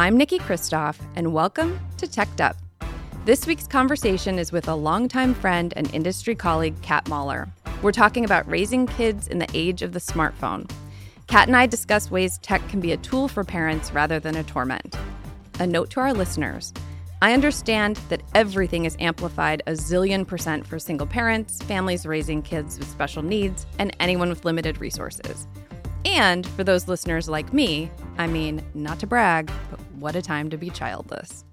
I'm Niki Christoff, and welcome to Teched Up. This week's conversation is with a longtime friend and industry colleague, Kat Mahler. We're talking about raising kids in the age of the smartphone. Kat and I discuss ways tech can be a tool for parents rather than a torment. A note to our listeners I understand that everything is amplified a zillion percent for single parents, families raising kids with special needs, and anyone with limited resources. And for those listeners like me, I mean, not to brag, but what a time to be childless.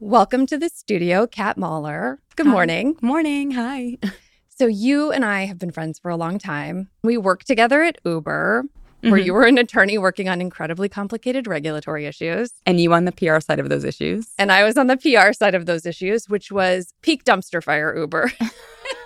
Welcome to the studio, Kat Mahler. Good Hi. morning. Morning. Hi. So, you and I have been friends for a long time. We worked together at Uber, where Mhm. you were an attorney working on incredibly complicated regulatory issues. And you on the PR side of those issues. And I was on the PR side of those issues, which was peak dumpster fire Uber.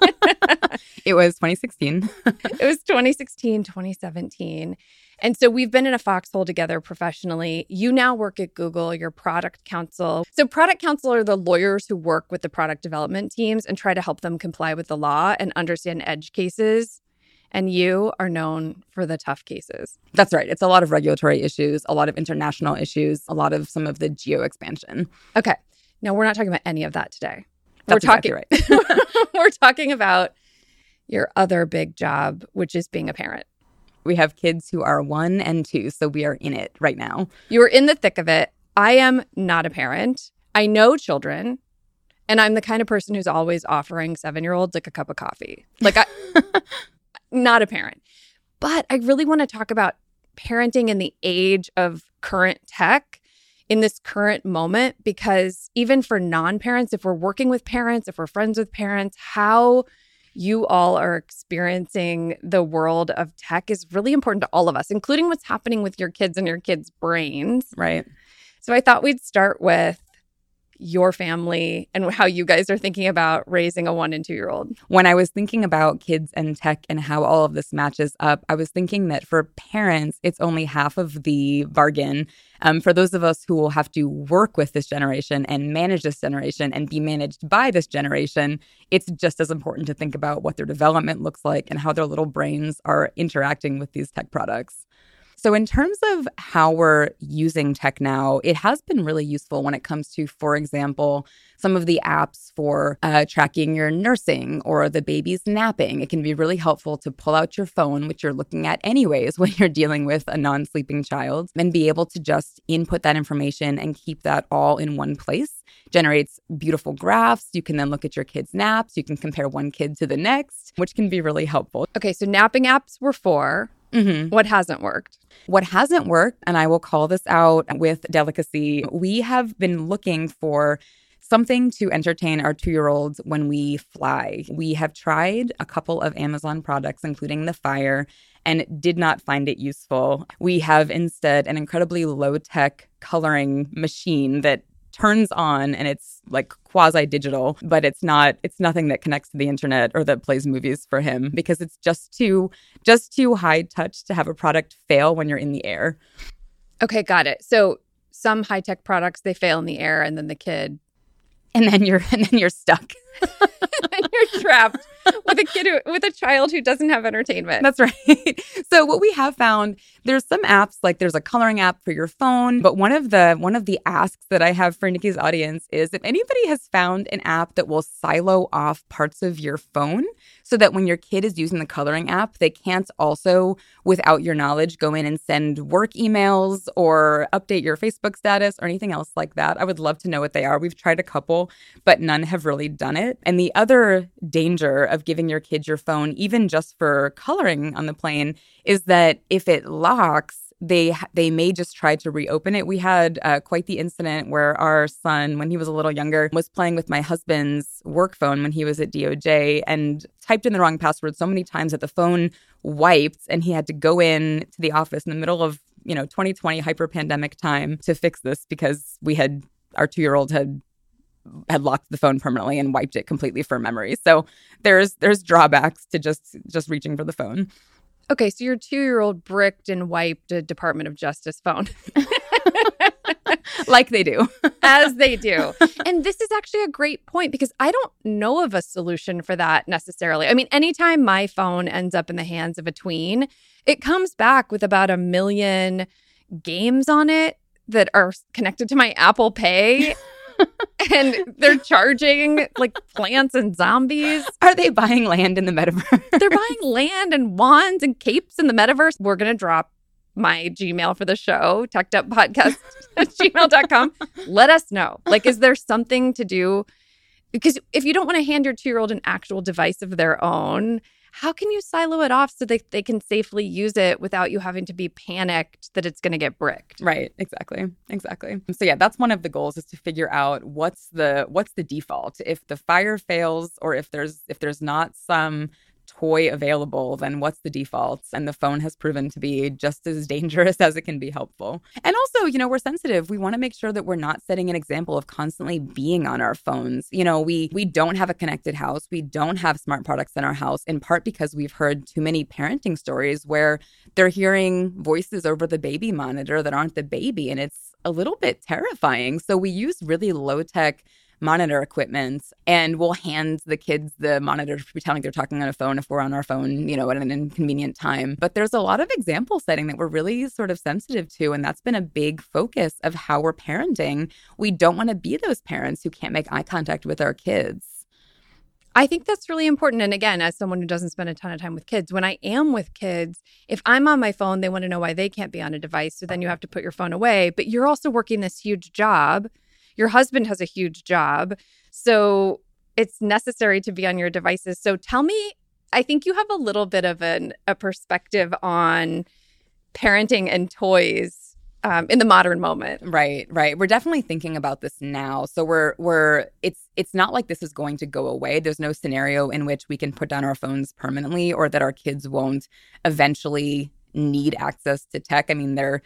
It was 2016. it was 2016, 2017. And so we've been in a foxhole together professionally. You now work at Google, your product counsel. So, product counsel are the lawyers who work with the product development teams and try to help them comply with the law and understand edge cases. And you are known for the tough cases. That's right. It's a lot of regulatory issues, a lot of international issues, a lot of some of the geo expansion. Okay. Now, we're not talking about any of that today. That's we're talking exactly right. we're talking about your other big job, which is being a parent. we have kids who are one and two, so we are in it right now. You are in the thick of it. I am not a parent. I know children, and I'm the kind of person who's always offering seven year olds like a cup of coffee. Like, I, not a parent. But I really want to talk about parenting in the age of current tech in this current moment, because even for non parents, if we're working with parents, if we're friends with parents, how you all are experiencing the world of tech is really important to all of us, including what's happening with your kids and your kids' brains. Right. So I thought we'd start with your family and how you guys are thinking about raising a one and two year old. When I was thinking about kids and tech and how all of this matches up, I was thinking that for parents, it's only half of the bargain. Um, for those of us who will have to work with this generation and manage this generation and be managed by this generation, it's just as important to think about what their development looks like and how their little brains are interacting with these tech products. So, in terms of how we're using tech now, it has been really useful when it comes to, for example, some of the apps for uh, tracking your nursing or the baby's napping. It can be really helpful to pull out your phone, which you're looking at anyways when you're dealing with a non sleeping child, and be able to just input that information and keep that all in one place. Generates beautiful graphs. You can then look at your kids' naps. You can compare one kid to the next, which can be really helpful. Okay, so napping apps were four. Mm-hmm. What hasn't worked? What hasn't worked, and I will call this out with delicacy, we have been looking for something to entertain our two year olds when we fly. We have tried a couple of Amazon products, including the Fire, and did not find it useful. We have instead an incredibly low tech coloring machine that turns on and it's like quasi digital but it's not it's nothing that connects to the internet or that plays movies for him because it's just too just too high touch to have a product fail when you're in the air Okay, got it. So some high tech products they fail in the air, and then the kid, and then you're and then you're stuck and you're trapped with a kid who, with a child who doesn't have entertainment. That's right. so what we have found, there's some apps like there's a coloring app for your phone, but one of the one of the asks that I have for Niki's audience is if anybody has found an app that will silo off parts of your phone so that when your kid is using the coloring app, they can't also without your knowledge go in and send work emails or update your Facebook status or anything else like that. I would love to know what they are. We've tried a couple, but none have really done it. And the other danger of giving your kids your phone, even just for coloring on the plane, is that if it locks, they they may just try to reopen it. We had uh, quite the incident where our son, when he was a little younger, was playing with my husband's work phone when he was at DOJ and typed in the wrong password so many times that the phone wiped, and he had to go in to the office in the middle of you know 2020 hyper pandemic time to fix this because we had our two year old had had locked the phone permanently and wiped it completely for memory. So there's there's drawbacks to just just reaching for the phone. Okay, so your two year old bricked and wiped a Department of Justice phone. like they do. as they do. And this is actually a great point because I don't know of a solution for that necessarily. I mean, anytime my phone ends up in the hands of a tween, it comes back with about a million games on it that are connected to my Apple Pay. and they're charging like plants and zombies. Are they buying land in the metaverse? they're buying land and wands and capes in the metaverse. We're going to drop my Gmail for the show, techeduppodcast at gmail.com. Let us know. Like, is there something to do? Because if you don't want to hand your two year old an actual device of their own, how can you silo it off so that they can safely use it without you having to be panicked that it's going to get bricked? Right exactly exactly. So yeah that's one of the goals is to figure out what's the what's the default? If the fire fails or if there's if there's not some toy available, then what's the default? And the phone has proven to be just as dangerous as it can be helpful. And also, you know, we're sensitive. We want to make sure that we're not setting an example of constantly being on our phones. You know, we we don't have a connected house. We don't have smart products in our house in part because we've heard too many parenting stories where they're hearing voices over the baby monitor that aren't the baby and it's a little bit terrifying. So we use really low-tech monitor equipment and we'll hand the kids the monitor pretending they're talking on a phone if we're on our phone, you know, at an inconvenient time. But there's a lot of example setting that we're really sort of sensitive to. And that's been a big focus of how we're parenting. We don't want to be those parents who can't make eye contact with our kids. I think that's really important. And again, as someone who doesn't spend a ton of time with kids, when I am with kids, if I'm on my phone, they want to know why they can't be on a device. So then you have to put your phone away. But you're also working this huge job your husband has a huge job. So it's necessary to be on your devices. So tell me, I think you have a little bit of an, a perspective on parenting and toys um, in the modern moment. Right, right. We're definitely thinking about this now. So we're we're it's it's not like this is going to go away. There's no scenario in which we can put down our phones permanently or that our kids won't eventually need access to tech. I mean, they're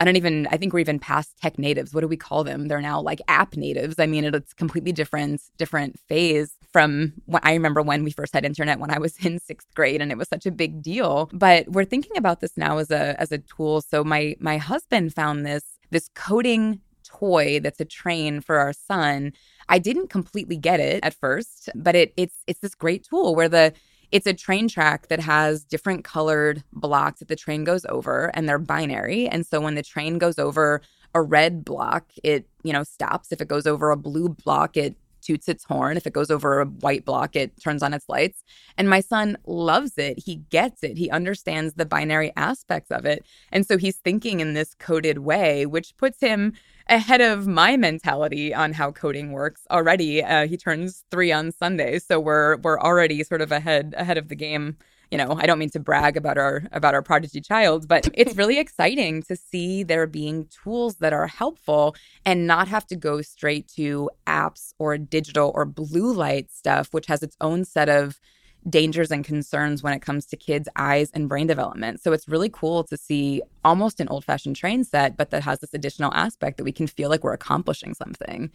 I don't even, I think we're even past tech natives. What do we call them? They're now like app natives. I mean, it's completely different, different phase from when I remember when we first had internet when I was in sixth grade and it was such a big deal. But we're thinking about this now as a, as a tool. So my, my husband found this, this coding toy that's a train for our son. I didn't completely get it at first, but it, it's, it's this great tool where the, it's a train track that has different colored blocks that the train goes over and they're binary. And so when the train goes over a red block, it, you know, stops. If it goes over a blue block, it toots its horn. If it goes over a white block, it turns on its lights. And my son loves it. He gets it. He understands the binary aspects of it. And so he's thinking in this coded way, which puts him ahead of my mentality on how coding works already. Uh, he turns three on Sunday, so we're we're already sort of ahead ahead of the game. You know, I don't mean to brag about our about our prodigy child, but it's really exciting to see there being tools that are helpful and not have to go straight to apps or digital or blue light stuff, which has its own set of dangers and concerns when it comes to kids' eyes and brain development. So it's really cool to see almost an old fashioned train set, but that has this additional aspect that we can feel like we're accomplishing something.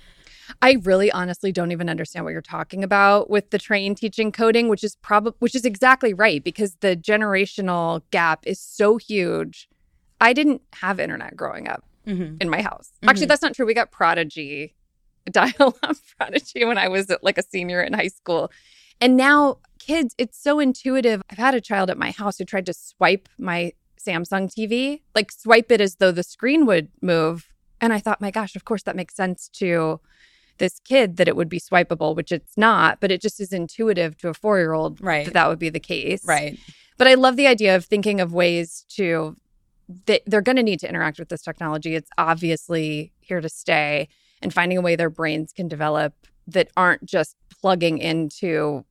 I really honestly don't even understand what you're talking about with the train teaching coding, which is probably which is exactly right because the generational gap is so huge. I didn't have internet growing up mm-hmm. in my house. Mm-hmm. Actually, that's not true. We got Prodigy, dial up Prodigy when I was like a senior in high school. And now kids, it's so intuitive. I've had a child at my house who tried to swipe my Samsung TV, like swipe it as though the screen would move. And I thought, my gosh, of course that makes sense to this kid that it would be swipeable, which it's not, but it just is intuitive to a four year old right. that that would be the case. Right. But I love the idea of thinking of ways to, they, they're going to need to interact with this technology. It's obviously here to stay and finding a way their brains can develop that aren't just plugging into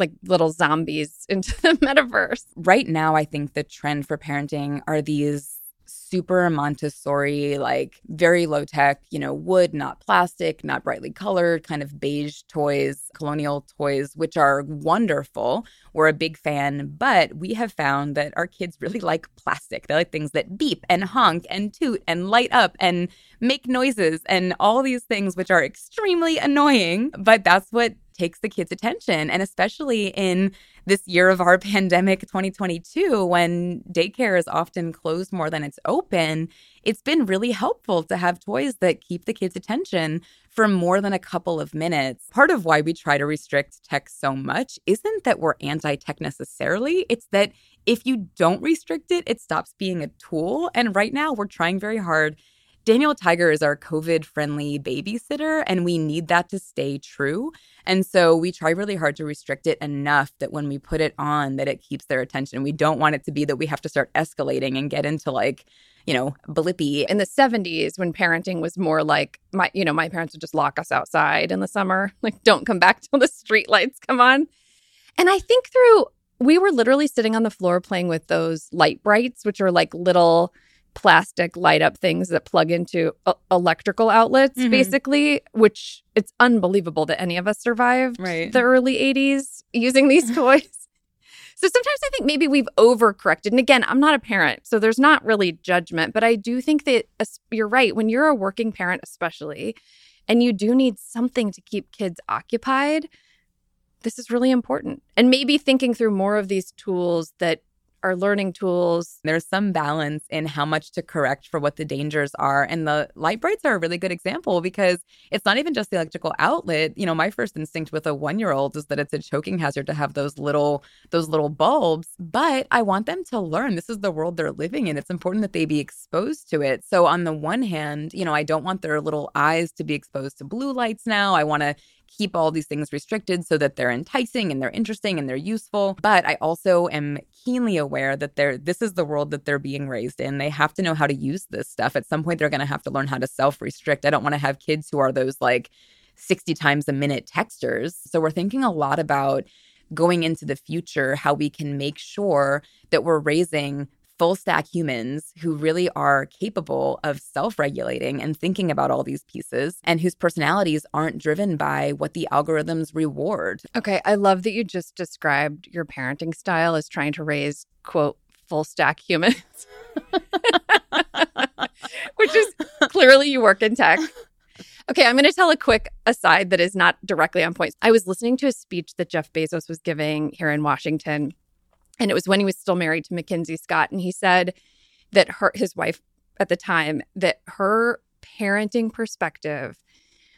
like little zombies into the metaverse. Right now, I think the trend for parenting are these super Montessori, like very low tech, you know, wood, not plastic, not brightly colored, kind of beige toys, colonial toys, which are wonderful. We're a big fan, but we have found that our kids really like plastic. They like things that beep and honk and toot and light up and make noises and all these things, which are extremely annoying. But that's what takes the kids' attention. And especially in this year of our pandemic 2022, when daycare is often closed more than it's open, it's been really helpful to have toys that keep the kids' attention for more than a couple of minutes. Part of why we try to restrict tech so much isn't that we're anti tech necessarily, it's that if you don't restrict it, it stops being a tool. And right now, we're trying very hard Daniel Tiger is our COVID friendly babysitter, and we need that to stay true. And so we try really hard to restrict it enough that when we put it on, that it keeps their attention. We don't want it to be that we have to start escalating and get into like, you know, Blippi. In the 70s, when parenting was more like my, you know, my parents would just lock us outside in the summer, like, don't come back till the street lights come on. And I think through, we were literally sitting on the floor playing with those Lite-Brites, which are like little plastic light up things that plug into uh, electrical outlets mm-hmm. basically which it's unbelievable that any of us survived right. the early 80s using these toys so sometimes i think maybe we've overcorrected and again i'm not a parent so there's not really judgment but i do think that you're right when you're a working parent especially and you do need something to keep kids occupied this is really important and maybe thinking through more of these tools that our learning tools. There's some balance in how much to correct for what the dangers are. And the Lite-Brites are a really good example because it's not even just the electrical outlet. You know, my first instinct with a one year old is that it's a choking hazard to have those little those little bulbs. But I want them to learn this is the world they're living in. It's important that they be exposed to it. So on the one hand, you know, I don't want their little eyes to be exposed to blue lights now. I want to keep all these things restricted so that they're enticing and they're interesting and they're useful. But I also am keenly aware that they're this is the world that they're being raised in. They have to know how to use this stuff. At some point they're going to have to learn how to self-restrict. I don't want to have kids who are those like 60 times a minute texters. So we're thinking a lot about going into the future how we can make sure that we're raising full stack humans who really are capable of self regulating and thinking about all these pieces and whose personalities aren't driven by what the algorithms reward. Okay. I love that you just described your parenting style as trying to raise, quote, full stack humans, which is clearly you work in tech. Okay, I'm going to tell a quick aside that is not directly on point. I was listening to a speech that Jeff Bezos was giving here in Washington and it was when he was still married to Mackenzie Scott. And he said that her, his wife at the time, that her parenting perspective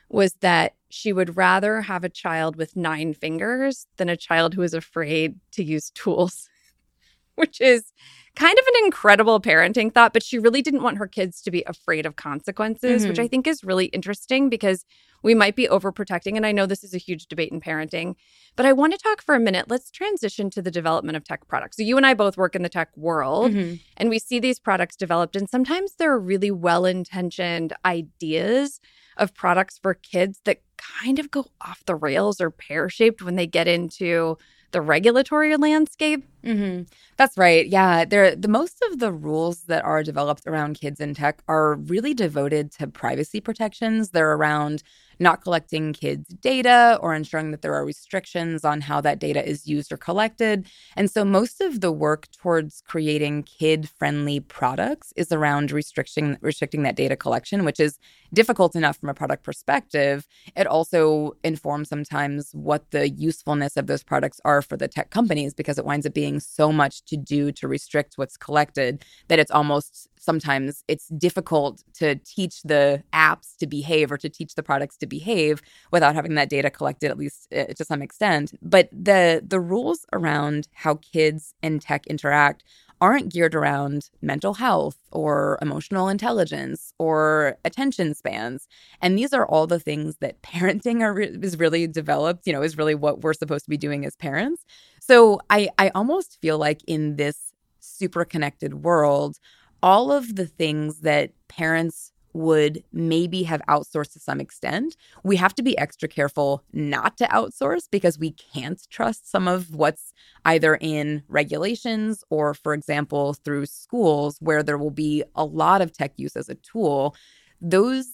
was that she would rather have a child with nine fingers than a child who is afraid to use tools, which is kind of an incredible parenting thought. But she really didn't want her kids to be afraid of consequences, mm-hmm. which I think is really interesting because we might be overprotecting. And I know this is a huge debate in parenting, but I want to talk for a minute. Let's transition to the development of tech products. So, you and I both work in the tech world, mm-hmm. and we see these products developed, and sometimes there are really well intentioned ideas of products for kids that kind of go off the rails or pear shaped when they get into the regulatory landscape. Mm-hmm. That's right. Yeah, there. The most of the rules that are developed around kids in tech are really devoted to privacy protections. They're around not collecting kids' data or ensuring that there are restrictions on how that data is used or collected. And so most of the work towards creating kid-friendly products is around restricting restricting that data collection, which is difficult enough from a product perspective. It also informs sometimes what the usefulness of those products are for the tech companies because it winds up being so much to do to restrict what's collected that it's almost sometimes it's difficult to teach the apps to behave or to teach the products to behave without having that data collected at least uh, to some extent. But the the rules around how kids and tech interact aren't geared around mental health or emotional intelligence or attention spans. And these are all the things that parenting are is really developed you know is really what we're supposed to be doing as parents. So i i almost feel like in this super connected world all of the things that parents would maybe have outsourced to some extent. We have to be extra careful not to outsource because we can't trust some of what's either in regulations or, for example, through schools where there will be a lot of tech use as a tool. Those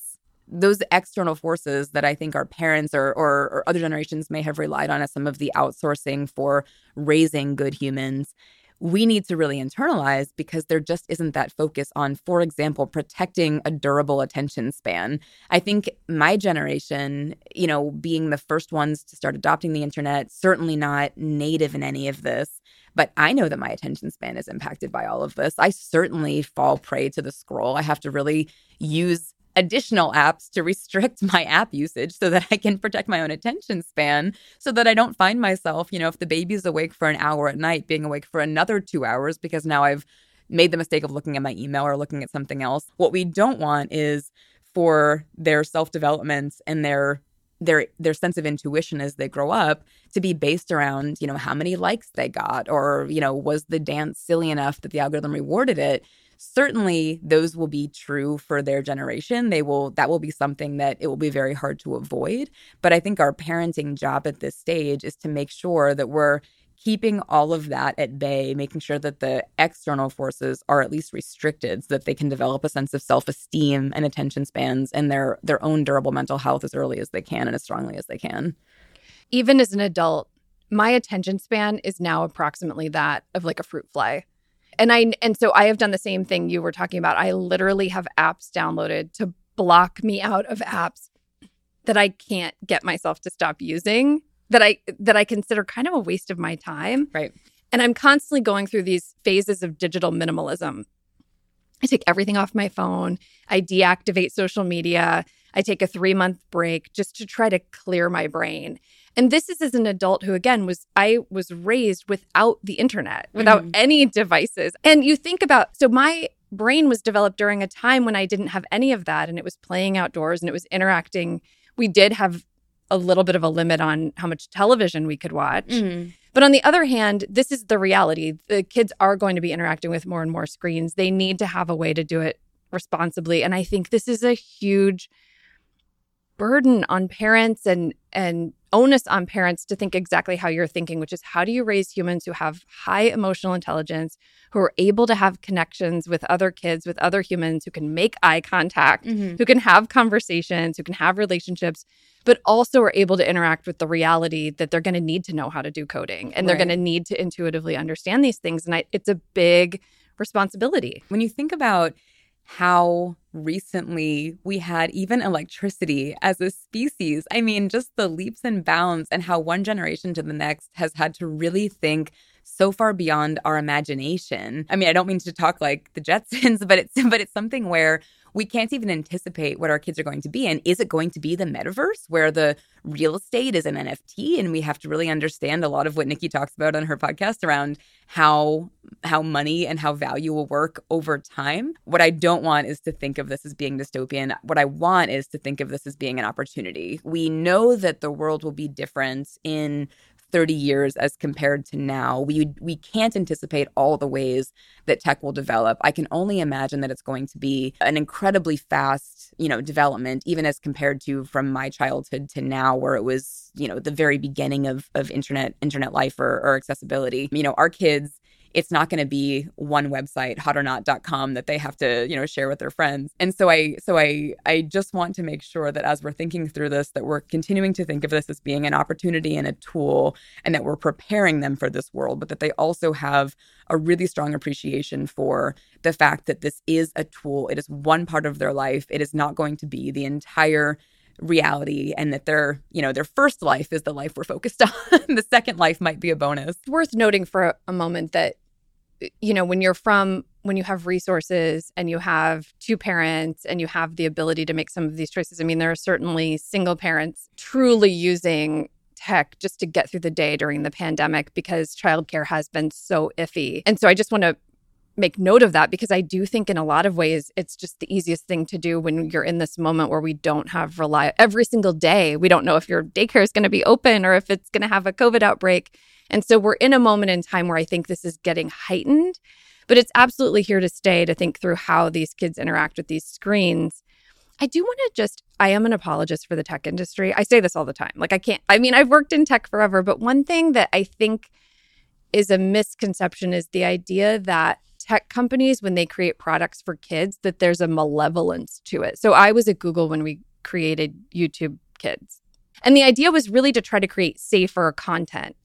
those external forces that I think our parents or, or, or other generations may have relied on as some of the outsourcing for raising good humans we need to really internalize because there just isn't that focus on, for example, protecting a durable attention span. I think my generation, you know, being the first ones to start adopting the internet, certainly not native in any of this. But I know that my attention span is impacted by all of this. I certainly fall prey to the scroll. I have to really use additional apps to restrict my app usage so that I can protect my own attention span so that I don't find myself, you know, if the baby's awake for an hour at night, being awake for another two hours because now I've made the mistake of looking at my email or looking at something else. What we don't want is for their self-development and their their their sense of intuition as they grow up to be based around you know how many likes they got or you know was the dance silly enough that the algorithm rewarded it certainly those will be true for their generation they will that will be something that it will be very hard to avoid but i think our parenting job at this stage is to make sure that we're keeping all of that at bay, making sure that the external forces are at least restricted so that they can develop a sense of self-esteem and attention spans and their their own durable mental health as early as they can and as strongly as they can. Even as an adult, my attention span is now approximately that of like a fruit fly. And I and so I have done the same thing you were talking about. I literally have apps downloaded to block me out of apps that I can't get myself to stop using that I that I consider kind of a waste of my time. Right. And I'm constantly going through these phases of digital minimalism. I take everything off my phone. I deactivate social media. I take a 3-month break just to try to clear my brain. And this is as an adult who again was I was raised without the internet, without mm-hmm. any devices. And you think about so my brain was developed during a time when I didn't have any of that and it was playing outdoors and it was interacting. We did have a little bit of a limit on how much television we could watch. Mm-hmm. But on the other hand, this is the reality. The kids are going to be interacting with more and more screens. They need to have a way to do it responsibly. And I think this is a huge burden on parents and and onus on parents to think exactly how you're thinking, which is how do you raise humans who have high emotional intelligence, who are able to have connections with other kids, with other humans, who can make eye contact, mm-hmm. who can have conversations, who can have relationships, but also are able to interact with the reality that they're going to need to know how to do coding and right. they're going to need to intuitively understand these things. And I, it's a big responsibility. When you think about how recently we had even electricity as a species. I mean, just the leaps and bounds, and how one generation to the next has had to really think so far beyond our imagination. I mean, I don't mean to talk like the Jetsons, but it's but it's something where we can't even anticipate what our kids are going to be. And is it going to be the metaverse where the real estate is an NFT? And we have to really understand a lot of what Niki talks about on her podcast around how how money and how value will work over time. What I don't want is to think of this as being dystopian. What I want is to think of this as being an opportunity. We know that the world will be different in 30 years as compared to now. We we can't anticipate all the ways that tech will develop. I can only imagine that it's going to be an incredibly fast, you know, development even as compared to from my childhood to now where it was, you know, the very beginning of of internet internet life or, or accessibility. You know, our kids it's not going to be one website hotornot.com that they have to you know share with their friends. And so i so i i just want to make sure that as we're thinking through this that we're continuing to think of this as being an opportunity and a tool and that we're preparing them for this world but that they also have a really strong appreciation for the fact that this is a tool. It is one part of their life. It is not going to be the entire reality and that their you know their first life is the life we're focused on. The second life might be a bonus. It's worth noting for a, moment that you know when you're from when you have resources and you have two parents and you have the ability to make some of these choices i mean there are certainly single parents truly using tech just to get through the day during the pandemic because childcare has been so iffy. And so i just want to make note of that because I do think in a lot of ways it's just the easiest thing to do when you're in this moment where we don't have rely every single day. We don't know if your daycare is going to be open or if it's going to have a COVID outbreak. And so we're in a moment in time where I think this is getting heightened, but it's absolutely here to stay to think through how these kids interact with these screens. I do want to just, I am an apologist for the tech industry. I say this all the time. Like, I can't, I mean, I've worked in tech forever, but one thing that I think is a misconception is the idea that tech companies when they create products for kids that there's a malevolence to it. So I was at Google when we created YouTube Kids. And the idea was really to try to create safer content.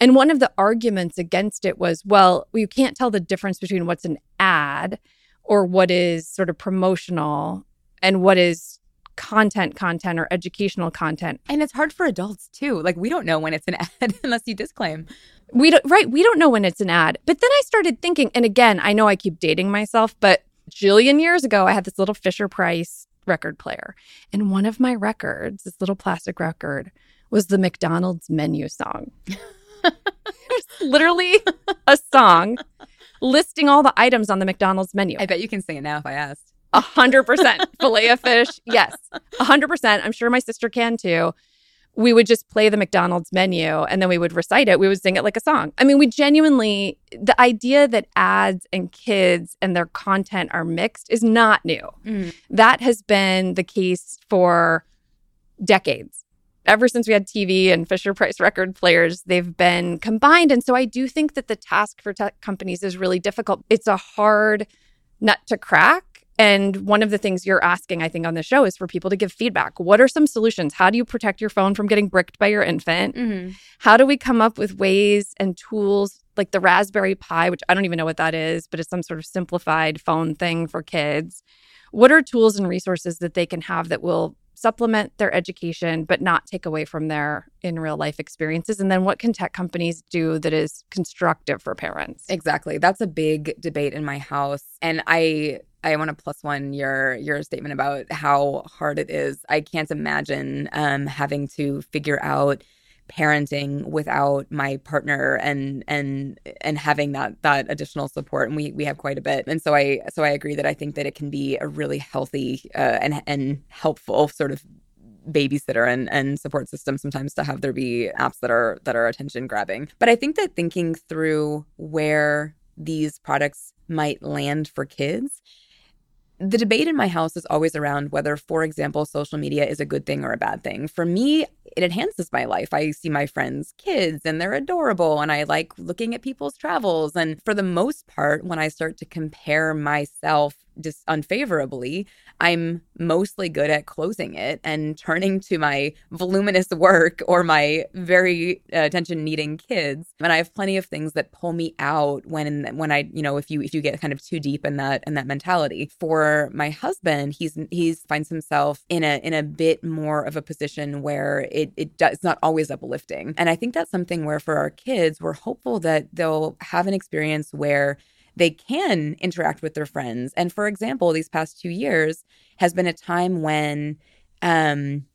And one of the arguments against it was, well, you can't tell the difference between what's an ad or what is sort of promotional and what is content content or educational content. And it's hard for adults too. Like we don't know when it's an ad unless you disclaim. We don't, right. We don't know when it's an ad. But then I started thinking, and again, I know I keep dating myself, but jillion years ago, I had this little Fisher Price record player. And one of my records, this little plastic record, was the McDonald's menu song. literally a song listing all the items on the McDonald's menu. I bet you can sing it now if I asked. A hundred percent filet of fish. Yes, a hundred percent. I'm sure my sister can too. We would just play the McDonald's menu and then we would recite it. We would sing it like a song. I mean, we genuinely, the idea that ads and kids and their content are mixed is not new. Mm. That has been the case for decades. Ever since we had TV and Fisher Price record players, they've been combined. And so I do think that the task for tech companies is really difficult. It's a hard nut to crack. And one of the things you're asking, I think, on the show is for people to give feedback. What are some solutions? How do you protect your phone from getting bricked by your infant? Mm-hmm. How do we come up with ways and tools like the Raspberry Pi, which I don't even know what that is, but it's some sort of simplified phone thing for kids? What are tools and resources that they can have that will supplement their education but not take away from their in real life experiences and then what can tech companies do that is constructive for parents Exactly. That's a big debate in my house. And I I want to plus one your your statement about how hard it is. I can't imagine um having to figure out parenting without my partner and and and having that that additional support and we we have quite a bit. And so i so i agree that i think that it can be a really healthy uh, and and helpful sort of babysitter and, and support system sometimes to have there be apps that are that are attention grabbing. But i think that thinking through where these products might land for kids the debate in my house is always around whether, for example, social media is a good thing or a bad thing. For me, it enhances my life. I see my friends' kids and they're adorable, and I like looking at people's travels. And for the most part, when I start to compare myself just unfavorably, I'm mostly good at closing it and turning to my voluminous work or my very uh, attention needing kids. And I have plenty of things that pull me out when when I, you know, if you if you get kind of too deep in that in that mentality. For my husband, he's he's finds himself in a in a bit more of a position where it it does, it's not always uplifting. And I think that's something where for our kids, we're hopeful that they'll have an experience where they can interact with their friends. And for example, these past two years has been a time when um,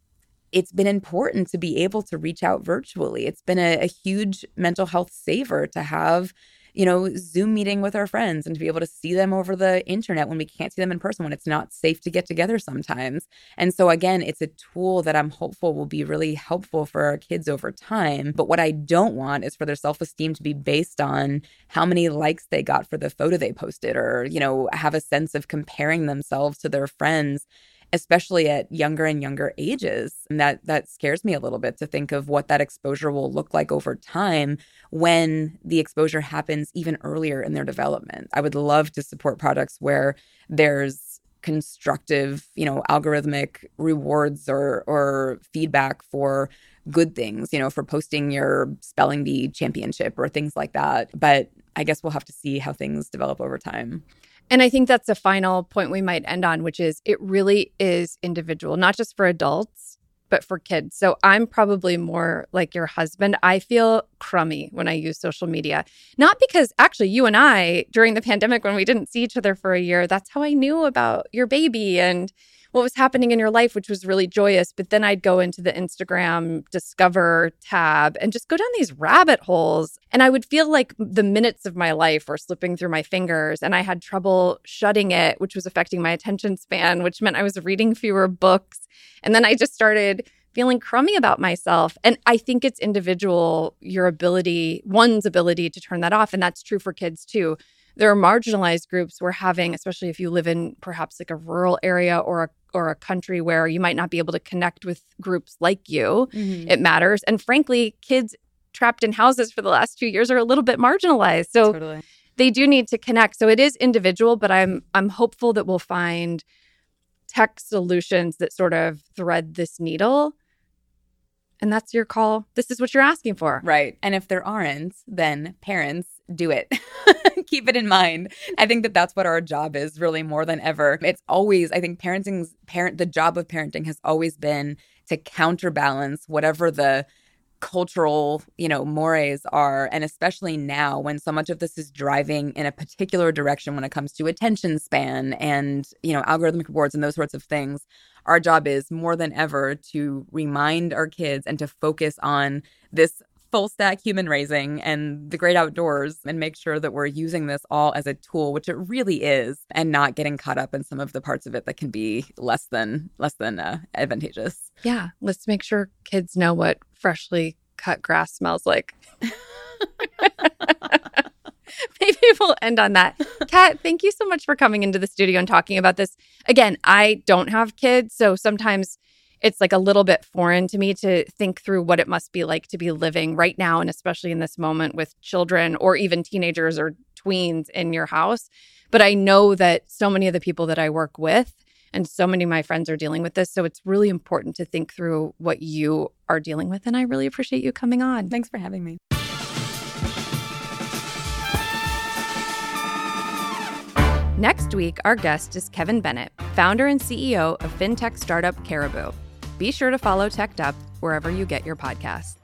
it's been important to be able to reach out virtually. It's been a, a huge mental health saver to have you know, Zoom meeting with our friends and to be able to see them over the internet when we can't see them in person, when it's not safe to get together sometimes. And so, again, it's a tool that I'm hopeful will be really helpful for our kids over time. But what I don't want is for their self esteem to be based on how many likes they got for the photo they posted or, you know, have a sense of comparing themselves to their friends especially at younger and younger ages. And that that scares me a little bit to think of what that exposure will look like over time when the exposure happens even earlier in their development. I would love to support products where there's constructive, you know, algorithmic rewards or or feedback for good things, you know, for posting your spelling bee championship or things like that. But I guess we'll have to see how things develop over time. And I think that's a final point we might end on, which is it really is individual, not just for adults, but for kids. So I'm probably more like your husband. I feel crummy when I use social media. Not because actually you and I, during the pandemic when we didn't see each other for a year, that's how I knew about your baby and what was happening in your life, which was really joyous. But then I'd go into the Instagram Discover tab and just go down these rabbit holes. And I would feel like the minutes of my life were slipping through my fingers. And I had trouble shutting it, which was affecting my attention span, which meant I was reading fewer books. And then I just started feeling crummy about myself. And I think it's individual, your ability, one's ability to turn that off. And that's true for kids too there are marginalized groups we're having, especially if you live in perhaps like a rural area or a or a country where you might not be able to connect with groups like you. Mm-hmm. It matters. And frankly, kids trapped in houses for the last two years are a little bit marginalized. So Totally. they do need to connect. So it is individual, but I'm I'm hopeful that we'll find tech solutions that sort of thread this needle. And that's your call. This is what you're asking for. Right. And if there aren't, then parents do it. Keep it in mind. I think that that's what our job is really more than ever. It's always, I think parenting's parent, the job of parenting has always been to counterbalance whatever the cultural, you know, mores are. And especially now when so much of this is driving in a particular direction when it comes to attention span and, you know, algorithmic rewards and those sorts of things. Our job is more than ever to remind our kids and to focus on this full stack human raising and the great outdoors and make sure that we're using this all as a tool, which it really is, and not getting caught up in some of the parts of it that can be less than less than uh, advantageous. Yeah, let's make sure kids know what freshly cut grass smells like. Maybe we'll end on that. Kat, thank you so much for coming into the studio and talking about this. Again, I don't have kids, so sometimes it's like a little bit foreign to me to think through what it must be like to be living right now and especially in this moment with children or even teenagers or tweens in your house. But I know that so many of the people that I work with and so many of my friends are dealing with this. So it's really important to think through what you are dealing with. And I really appreciate you coming on. Thanks for having me. Next week, our guest is Kevin Bennett, founder and CEO of fintech startup Caribou. Be sure to follow Teched Up wherever you get your podcasts.